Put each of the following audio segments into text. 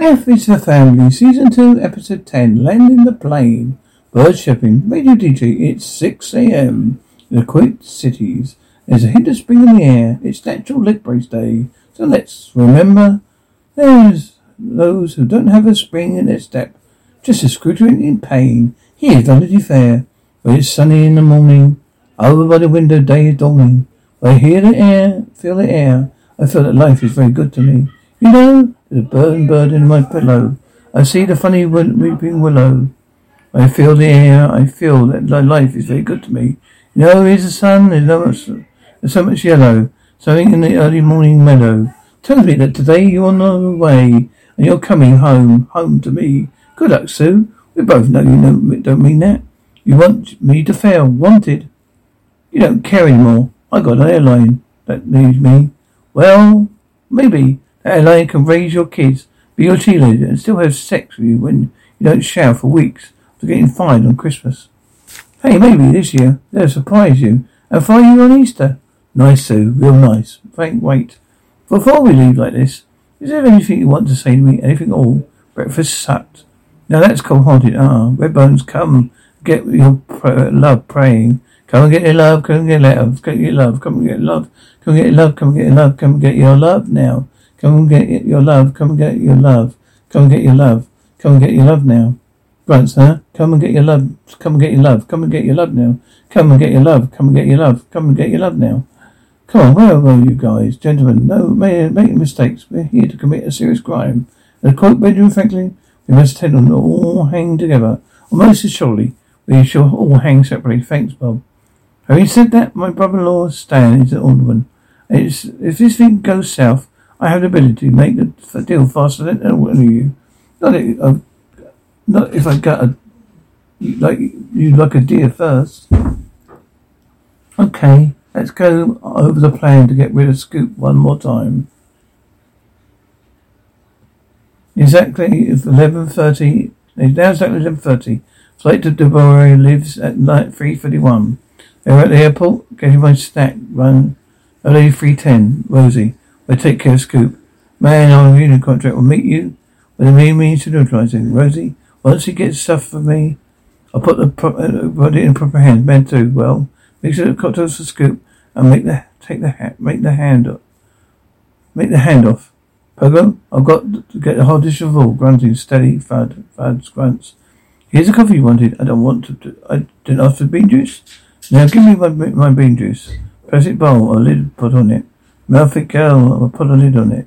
F is for Family, Season 2, Episode 10, Landing the Plane. Bird shipping, Radio DJ, it's 6 a.m. in the quaint cities. There's a hint of spring in the air. It's Natural Lit Brace Day. So let's remember there's those who don't have a spring in their step, just a screeching in pain. Here's Vanity Fair, where it's sunny in the morning. Over by the window, day is dawning. I hear the air, feel the air. I feel that life is very good to me. You know, there's a bird in my pillow. I see the funny weeping willow. I feel the air. I feel that life is very good to me. You know, here's the sun. There's, no much, there's so much yellow. Something in the early morning meadow tells me that today you're on the way and you're coming home, home to me. Good luck, Sue. We both know you know, don't mean that. You want me to fail. Wanted. You don't care anymore. I got an airline that needs me. Well, maybe that airline can raise your kids, be your cheerleader, and still have sex with you when you don't shower for weeks after getting fired on Christmas. Hey, maybe this year they'll surprise you and fire you on Easter. Nice, Sue. Real nice. Thank, wait. Before we leave like this, is there anything you want to say to me? Anything at all? Breakfast sucked. Now that's cold-hearted. Ah, Redbones, come get your love praying. Come and get your love. Come and get love. Get your love. Come and get love. Come and get your love. Come and get your love. Come and get your love now. Come and get your love. Come and get your love. Come and get your love. Come and get your love now. Grunts, huh? Come and get your love. Come and get your love. Come and get your love now. Come and get your love. Come and get your love. Come and get your love now. Come on, where are you guys? Gentlemen, no making mistakes. We're here to commit a serious crime. And quote Benjamin Franklin, we must tend on all hang together. Or most assuredly, we shall all hang separately. Thanks, Bob. Having said that, my brother-in-law Stan is an alderman. It's, if this thing goes south, I have the ability to make the deal faster than any of you. Not if, uh, not if I got a like you like a deer first. Okay, let's go over the plan to get rid of Scoop one more time. Exactly, it's eleven thirty. Now exactly eleven thirty. Flight to Dubai lives at night three thirty one. They're at the airport, getting my snack run early three ten. Rosie, I take care of Scoop. Man on a union contract will meet you with the main means to neutralize him. Rosie, once he gets stuff for me, I'll put the pro- uh, put it in proper hands. Men too. Well, mix it with cocktails for Scoop and make the take the make the hand up. Make the hand off. Pogo, I've got to get the dish of all. Grunting, steady, thud, thuds, grunts. Here's the coffee you wanted. I don't want to. I didn't ask for bean juice. Now give me my, my bean juice. Plastic bowl, a lid put on it. Mouthy girl, I'll put a lid on it.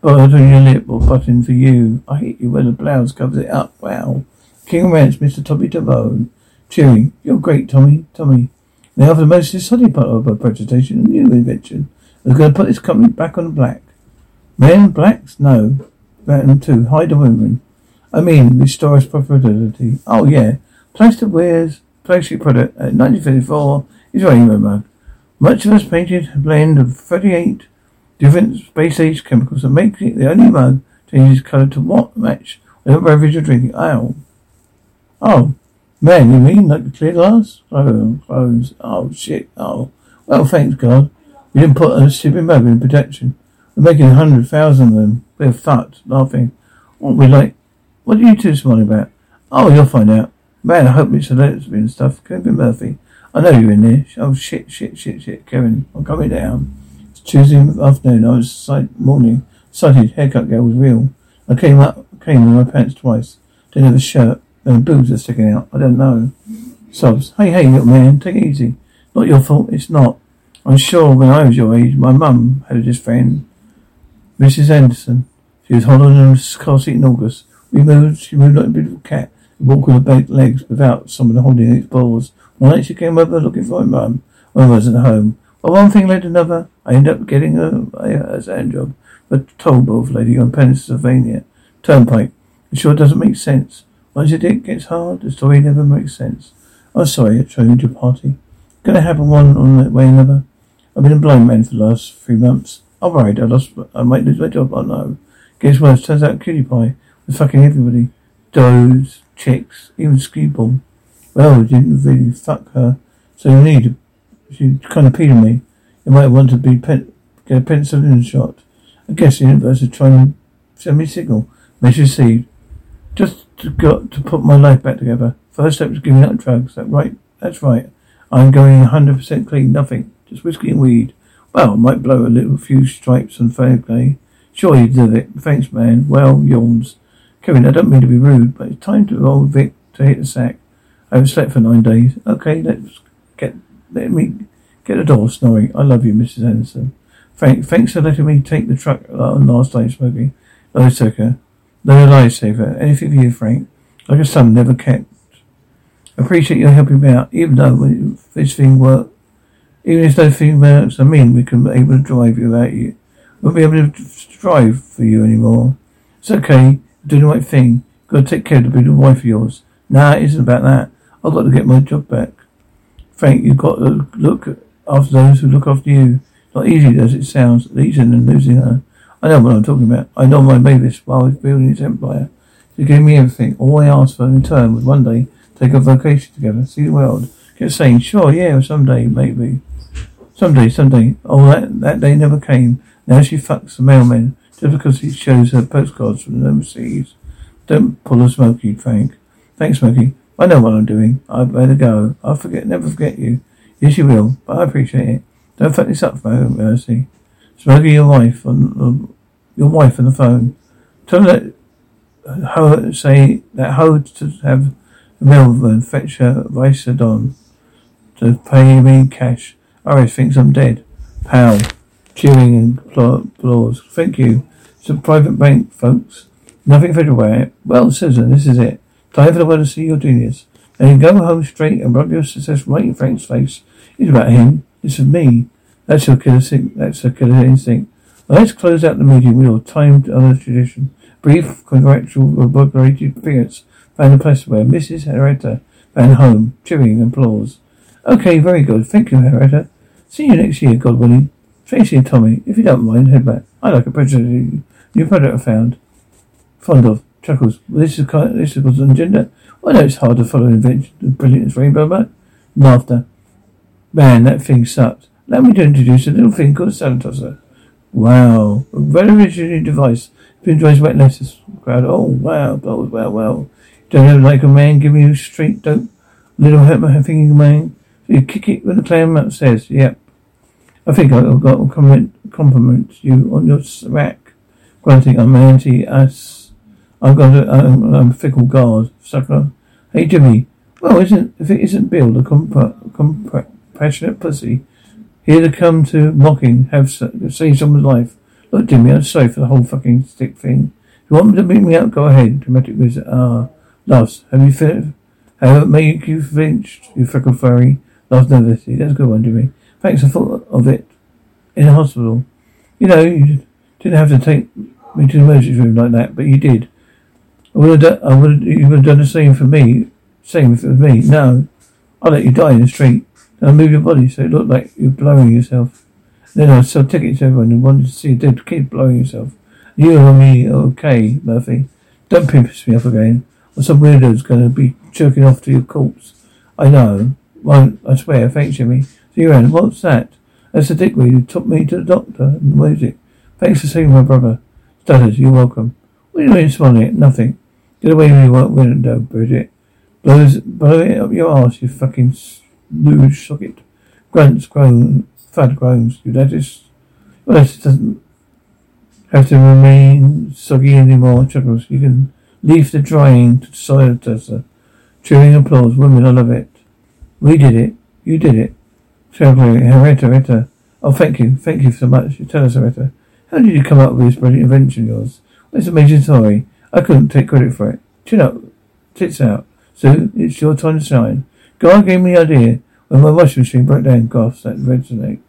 Button on your lip or button for you. I hate you when the blouse covers it up. Wow. King Ranch, Mr. Tommy Tabone. Cheery. You're great, Tommy. Tommy. Now for the most exciting part of our presentation, a new invention. We're going to put this company back on the black. Men, blacks? No. Men too. Hide the women. I mean, restore its profitability. Oh yeah. Plastic wears flagship product at 1954 is Rainbow Mug. Much of us painted a blend of 38 different space age chemicals that make it the only mug changes colour to what match whatever beverage you're drinking. Oh. Oh. Man, you mean like the clear glass? Oh, clothes. Oh, shit. Oh. Well, thanks God. We didn't put a stupid mug in protection. We're making a hundred thousand of them. We're fucked, laughing. Aren't we like, what are you two smiling about? Oh, you'll find out. Man, I hope it's a lesbian stuff. Kevin Murphy. I know you're in there. Oh, shit, shit, shit, shit. Kevin, I'm coming down. It's Tuesday afternoon. I was sight morning. Sighted haircut girl was real. I came up, came in my pants twice. Didn't have a shirt. And boobs are sticking out. I don't know. Sobs. Hey, hey, little man. Take it easy. Not your fault. It's not. I'm sure when I was your age, my mum had this friend, Mrs. Anderson. She was holding in a car seat in August. We moved. She moved like a beautiful cat Walked with her back legs without someone holding its paws. One night she came over looking for my mum. I wasn't home. But one thing led to another. I ended up getting a, a, a sand job a toll booth lady on Pennsylvania Turnpike. It sure doesn't make sense. Once dick gets hard, the story never makes sense. I'm sorry, I changed your party. Gonna happen one on that way or another. I've been a blind man for the last three months. I'm worried I lost, I might lose my job, I know. Guess what? Turns out Cutie Pie was fucking everybody. Does, chicks, even Screwball. Well, didn't really fuck her, so you need. She kind of peed on me. You might want to be pen, get a pencil penicillin shot. I guess the universe is trying to send me a signal. Message received. Just got to put my life back together. First step was giving up drugs. That right? That's right. I'm going 100% clean. Nothing. Just whiskey and weed. Well, might blow a little few stripes on fair play. Sure you did it. Thanks, man. Well, yawns. Kevin, I don't mean to be rude, but it's time to old Vic to hit the sack. I haven't slept for nine days. Okay, let's get let me get the door, Snorri. I love you, Mrs. Anderson. Frank, thanks for letting me take the truck on last night. No, Sucker. No lifesaver. Anything for you, Frank. Like a son never kept. Appreciate your helping me out, even though this thing worked. Even if those thing works, I mean, we can be able to drive you without you. We'll be able to drive for you anymore. It's okay. Do the right thing. Gotta take care of the wife of yours. Nah, it isn't about that. I've got to get my job back. Frank, you've got to look after those who look after you. Not easy as it sounds, losing and losing her. I know what I'm talking about. I know my Mavis while I was building his empire. She gave me everything. All I asked for in return was one day take a vacation together, see the world. Kept saying, sure, yeah, someday, maybe. Someday, someday. Oh, that, that day never came. Now she fucks the mailman just because he shows her postcards from overseas. Don't pull a Smokey, Frank. Thanks, Smokey. I know what I'm doing. I'd better go. I'll forget, never forget you. Yes, you will, but I appreciate it. Don't fuck this up, for Mercy. Smokey, your wife on uh, your wife on the phone. Tell her that Ho say that Ho to have Melbourne fetch her Vicodin to pay me cash. Iris thinks I'm dead. Pal. Cheering and applause. Thank you. It's a private bank, folks. Nothing federal about it. Well, Susan, this is it. Time for the world to see your genius. Then you go home straight and rub your success right in Frank's face. It's about him. It's for me. That's your killer instinct. That's your killer instinct. let's close out the meeting with your timed other tradition. Brief, congratulatory appearance. Found the place where Mrs. Henrietta Van Horn, cheering applause. Okay, very good. Thank you, Henrietta. See you next year, God willing. Tracy and Tommy, if you don't mind, head back. I like a predator. New predator found. Fond of. Chuckles. This is kind of, this was on gender. I know it's hard to follow invention of brilliant rainbow, but laughter. Man, that thing sucked. Allow me introduce a little thing called a tosser. Wow. A revolutionary device. If you enjoys wet lettuce, crowd. Oh, wow. Oh, wow, wow. Don't have like a man giving you straight dope. Little hurt my thinking man. So you kick it when the clown says, yep. I think got to compliment, you on your rack. Grunting, I'm anti-us. I've got a, a fickle guard, sucker. Hey, Jimmy. Well, isn't, if it isn't Bill, the compa, compassionate pussy, here to come to mocking, have save someone's life. Look, Jimmy, I'm sorry for the whole fucking stick thing. If you want me to beat me up, go ahead. Dramatic visit. Ah, loves. Have you fit? Have it made you flinched, you freckle furry? Loves nervously. That's a good one, Jimmy. Thanks, I thought of it in the hospital. You know, you didn't have to take me to the emergency room like that, but you did. I would have done, I would you would have done the same for me. Same was me. No, I'll let you die in the street. Then I'll move your body so it looked like you're blowing yourself. Then I'll sell tickets to everyone who wanted to see a dead kid blowing yourself. You and me, okay, Murphy. Don't piss me off again. Or some weirdo's going to be jerking off to your corpse. I know. Won't, I swear. Thanks, Jimmy. See you around. What's that? That's the dickweed who took me to the doctor and waved it. Thanks for saving my brother. Stutters, you're welcome. What are you doing smiling at? Nothing. Get away from your window, Bridget. Blows, blow it up your ass, you fucking luge socket. Grunts, groan, fad groans. Your lettuce, your lettuce doesn't have to remain soggy anymore. Chuckles, you can leave the drying to tester. Cheering applause. Women, I love it. We did it. You did it. Traveling, Henrietta, Henrietta. Oh, thank you. Thank you so much. You tell us, Henrietta. How did you come up with this brilliant invention of yours? Well, it's amazing story. I couldn't take credit for it. Chin up. Tits out. So, it's your time to shine. God gave me the idea when my washing machine broke down. Gosh, that resonates.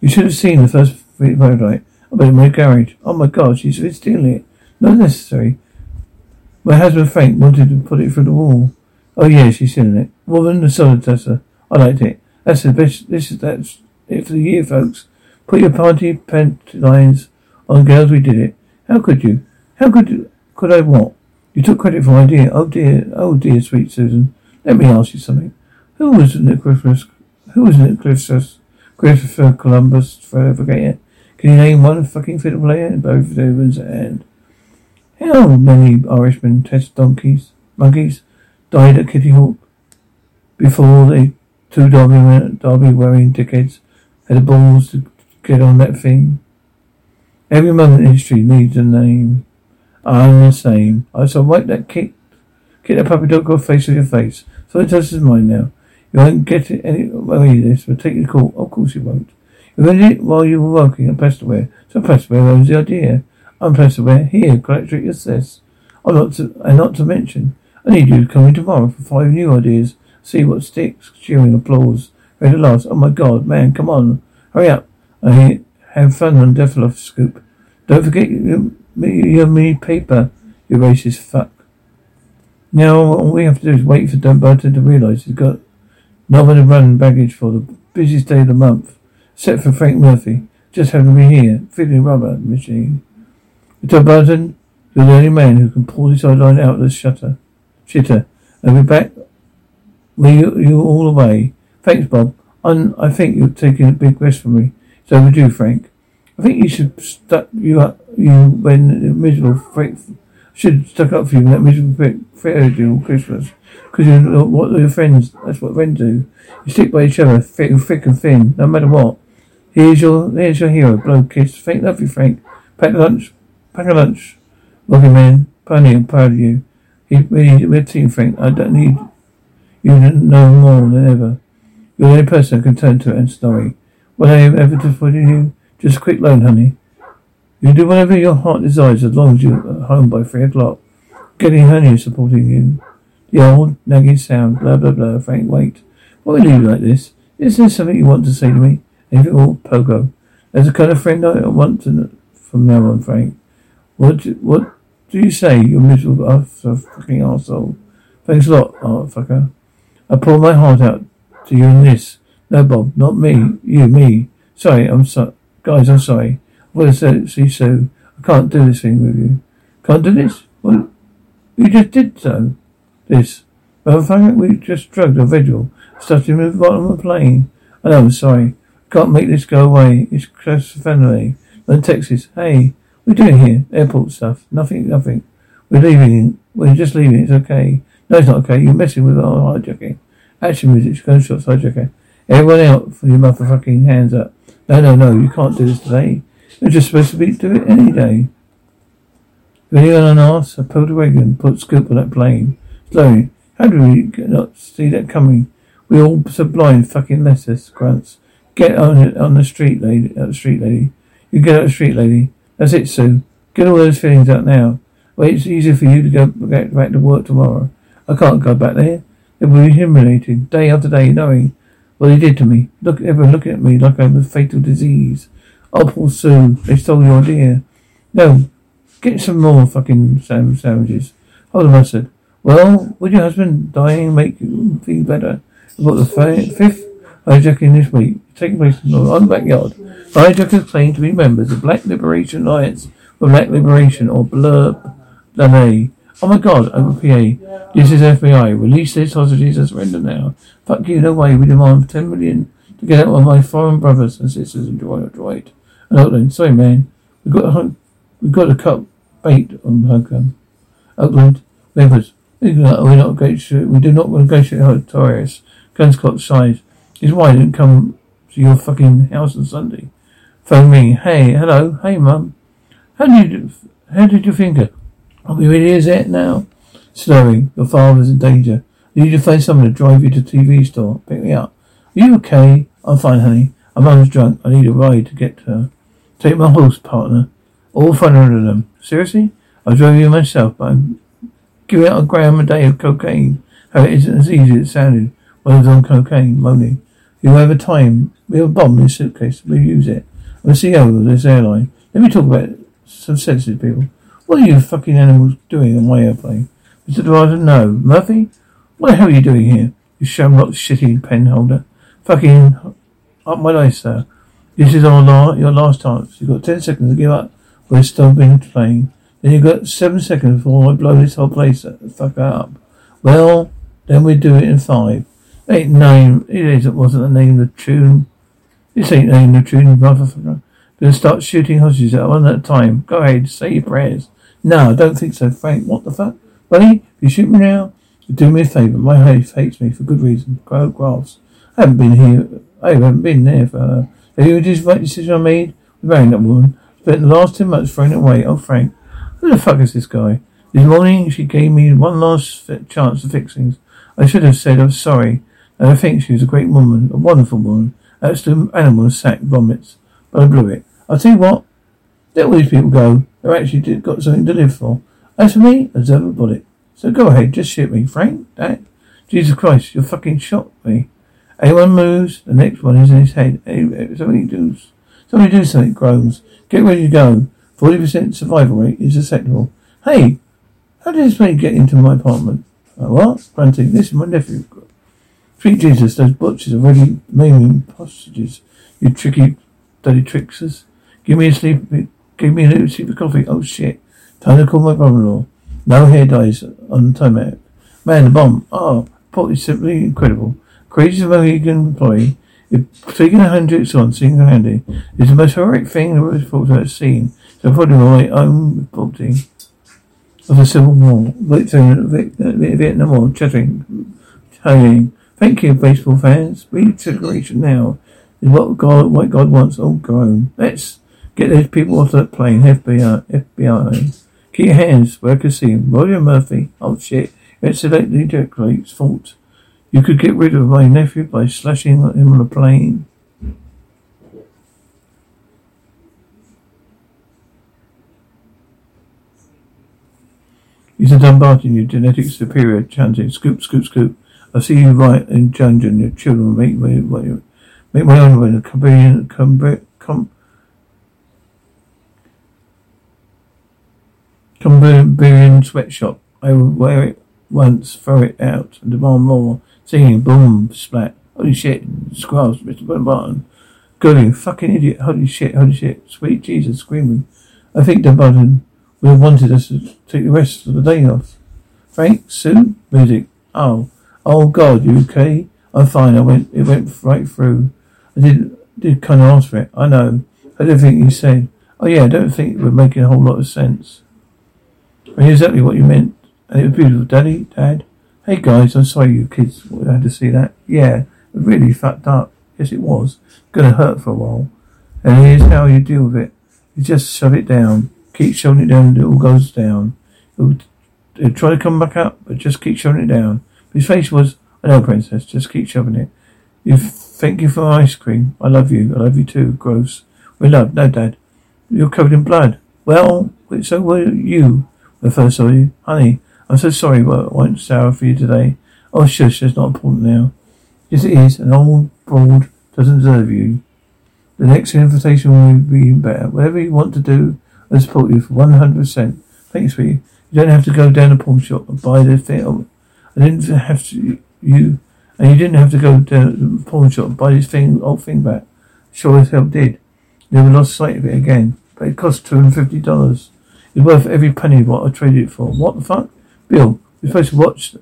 You should have seen the first prototype. I bet in my garage. Oh my god, she's stealing it. Not necessary. My husband Frank wanted to put it through the wall. Oh yeah, she's stealing it. Woman, the solid tester. I liked it. That's the best. This is that's it for the year, folks. Put your party pant lines on, girls. We did it. How could you? How could? Could I what? You took credit for my idea. Oh dear. Oh dear, sweet Susan. Let me ask you something. Who was Nicholas? Who was Nicholas? Christopher Columbus navigator? Can you name one fucking fiddle player in both Beethoven's hand? How many Irishmen test donkeys, monkeys, died at Kitty Hawk before the two Derby, Derby wearing dickheads had the balls to get on that thing? Every moment in history needs a name. I'm the same. I shall wipe that kick, kick that puppy dog off face with your face. So it touches mine now. You won't get it any way this, but take the call. Of course you won't. You read it while you were working at Prestaware. So Prestaware owns the idea. I'm Prestaware. Here, collector assess. I'm not to, and not to mention, I need you to come in tomorrow for five new ideas. See what sticks. Cheering applause. Ready to last. Oh my god, man, come on. Hurry up. I have fun on Deathlove Scoop. Don't forget your, your me paper, you racist fuck. Now all we have to do is wait for Dunbarton to realise he's got nothing to run baggage for the busiest day of the month. Except for Frank Murphy. Just having me here, feeling rubber machine. Dunbarton, you're the only man who can pull this line out of the shutter. Shitter. I'll be back with you, you all the way. Thanks, Bob. I'm, I think you're taking a big risk for me. It's overdue, Frank. I think you should stuck you up you when miserable freak should stuck up for you when that miserable freak failed you on Christmas. Because you know what your friends that's what friends do. You stick by each other, thick, thick and thin, no matter what. Here's your here's your hero, blow kiss. Thank love you, Frank. Pack a lunch pack a lunch. Rocky man, Pony, I'm proud of you. He, we, we're team, Frank. I don't need you know more than ever. You're the only person I can turn to and story. What I ever disappointed you? Just a quick loan, honey. You do whatever your heart desires as long as you're at home by three o'clock. Getting honey supporting you. The old nagging sound, blah blah blah. Frank, wait. Why will you like this? Is there something you want to say to me? Anything all pogo? As the kind of friend I want to from now on, Frank. What do, what do you say, you miserable oh, fucking asshole? Thanks a lot, oh fucker. I pour my heart out to you in this. No, Bob, not me. You, me. Sorry, I'm sorry. Guys, I'm sorry. I said, see so. I can't do this thing with you. Can't do this? Well, you just did so. This. Well, in we just drugged a vigil. Stuffed him in the bottom of a plane. I know, I'm sorry. Can't make this go away. It's family. In Texas. Hey, you doing here? Airport stuff. Nothing, nothing. We're leaving. We're just leaving. It's okay. No, it's not okay. You're messing with our hijacking. Action music, gunshots, hijacker. Everyone out for your motherfucking hands up. No, no, no, you can't do this today. You're just supposed to be do it any day. If anyone on us, I pulled a wagon, put scoop on that plane. Slowly. How do we not see that coming? We all so blind fucking letters, grunts. Get on it on the street, lady. Out the street, lady. You get out the street, lady. That's it, Sue. Get all those feelings out now. Wait, it's easier for you to go back to work tomorrow. I can't go back there. It will be humiliating, day after day, knowing what they did to me. Look, everyone looking at me like I'm a fatal disease. Oh, poor Sue. They stole your idea. No, get some more fucking sandwiches. Hold on, I said. Well, would your husband dying make you feel better? About the fifth hijacking this week, taking place in the backyard. Hijackers claim to be members of Black Liberation Alliance for Black Liberation or Blurb. Oh my god, over PA. This is FBI. Release these hostages and surrender now. Fuck you, no way. We demand 10 million to get out of my foreign brothers and sisters in Detroit. And Oakland, sorry man. We've got a, we've got a cut bait on Oakland. Oakland, members. We're not going negotiate, we do not want to negotiate notorious. Guns clock size. Is why I didn't come to your fucking house on Sunday. Phone me. Hey, hello. Hey, mum. How did you, how did you think are we really is it now? Slowing. Your father's in danger. I need to find someone to drive you to the TV store. Pick me up. Are you okay? I'm fine, honey. My mum's drunk. I need a ride to get to her. Take my horse, partner. All 500 of them. Seriously? I'll drive you myself, but I'm giving out a gram a day of cocaine. How it isn't as easy as it sounded when I was on cocaine, moaning. You have a time. We have a bomb in the suitcase. We use it. I'm the CEO of this airline. Let me talk about some sensitive people. What are you fucking animals doing on my airplane? Mr. Dorado, no. Murphy? What the hell are you doing here? You shamrock shitty pen holder. Fucking up my life, sir. This is our la- your last chance. You've got ten seconds to give up. We're still being playing. Then you've got seven seconds before I blow this whole place fuck up. Well, then we do it in five. Ain't name. it is, It wasn't the name of the tune. This ain't name of the tune, motherfucker. Gonna start shooting hostages at one at a time. Go ahead, say your prayers. No, I don't think so, Frank. What the fuck? Buddy, if you shoot me now, you do me a favour. My wife hates me for good reason. Grow grass. I haven't been here. I haven't been there for her. So you just right decision I made? Marrying that woman. Spent the last two months throwing it away. Oh, Frank. Who the fuck is this guy? This morning she gave me one last chance to fix things. I should have said I'm sorry. And I think she was a great woman, a wonderful woman. That's the animal sack vomits. But I blew it. I'll tell you what. Let all these people go. They're actually did, got something to live for. As for me, a bullet. So go ahead, just shoot me. Frank? Jesus Christ, you fucking shot me. Anyone moves, the next one is in his head. Somebody does. Somebody do something, groans. Get ready to go. 40% survival rate is acceptable. Hey, how did this man get into my apartment? Uh, what? This is my nephew. Sweet Jesus, those butchers are really maiming hostages. You tricky, dirty tricksters. Give me a sleep, give me a little sleep of coffee. Oh shit. Time to call my brother-in-law. No hair dies on timeout. Man, the bomb. Oh, Port is simply incredible. Crazy American employee. If taking a hundred on single handed is the most horrific thing the reporter has seen. So probably my own reporting of the Civil War. Uh, Vietnam War, chattering, hurrying. Thank you, baseball fans. Reintegration now is what God, what God wants all grown. Let's get those people off that plane. FBI, FBI. Keep your hands where I can see them. Roger Murphy. Oh shit. It's the Decorate's fault. You could get rid of my nephew by slashing him on a plane. He's a Dunbarton, your genetic superior, chanting, scoop, scoop, scoop. I see you right in dungeon, your children make me, make my own way, the Cumbrian, Cumbrian, com, Cumbrian sweatshop. I will wear it once, throw it out, and demand more. Singing, boom, splat. Holy shit, squirrels, Mr. Dunbarton. Goody, fucking idiot, holy shit, holy shit. Sweet Jesus, screaming. I think Dunbarton would have wanted us to take the rest of the day off. Frank, Sue, music. Oh, oh God, you okay? I'm fine. I went, it went right through. I did, did kind of ask for it. I know. I don't think you said. Oh yeah, I don't think it would make a whole lot of sense. I knew exactly what you meant. And it was beautiful. Daddy, Dad. Hey guys, I'm sorry you kids had to see that. Yeah, it really fucked up. Yes, it was. Gonna hurt for a while. And here's how you deal with it. You just shove it down. Keep shoving it down it all goes down. It'll, it'll try to come back up, but just keep shoving it down. His face was, I know, princess, just keep shoving it. You thank you for ice cream. I love you. I love you too. Gross. We love. No, Dad. You're covered in blood. Well, so were you I first saw you. Honey, I'm so sorry but I won't sour for you today. Oh, shush, it's not important now. Yes, it is. An old broad doesn't deserve you. The next invitation will be better. Whatever you want to do, I support you for 100%. Thanks, sweetie. You don't have to go down the pawn shop and buy the thing. Oh, I didn't have to, you, and you didn't have to go down the pawn shop and buy this thing, old thing back. Sure as hell did. Never lost sight of it again. But it cost $250. It's worth every penny what I traded it for. What the fuck? Bill, we're supposed to watch.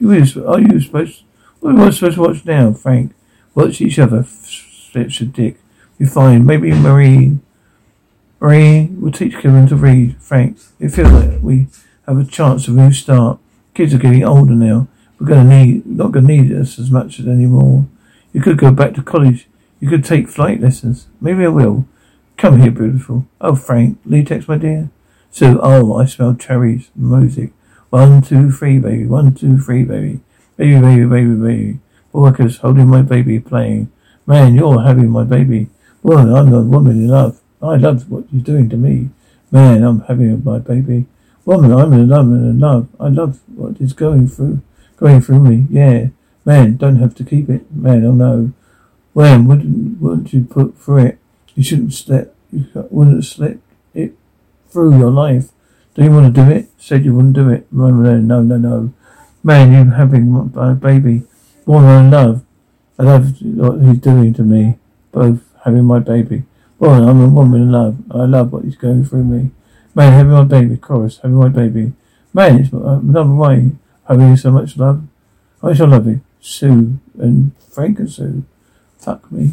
You are you supposed? What are we supposed to watch now, Frank? Watch each other. Flips a dick. We find maybe Marie Marie will teach Kevin to read. Frank, it feels like we have a chance of a new start. Kids are getting older now. We're gonna need, not gonna need us as much as anymore. You could go back to college. You could take flight lessons. Maybe I will. Come here, beautiful. Oh, Frank, latex, my dear. So, oh, I smell cherries, music. One, two, three, baby. One, two, three, baby. Baby, baby, baby, baby. Workers holding my baby, playing. Man, you're having my baby. Woman, I'm the woman in love. I love what you're doing to me. Man, I'm having my baby. Woman, I'm in love and in love. I love what is going through, going through me. Yeah. Man, don't have to keep it. Man, oh no. When wouldn't, wouldn't you put for it? You shouldn't slip, you wouldn't slip through your life. Do you want to do it? Said you wouldn't do it. No, no, no, no. Man, you having my baby. Woman, I love. I love what he's doing to me. Both having my baby. Well, I'm a woman in love. I love what he's going through me. Man, having my baby, chorus, having my baby. Man, it's uh, another way. Having so much love. I shall love you. Sue and Frank and Sue. Fuck me.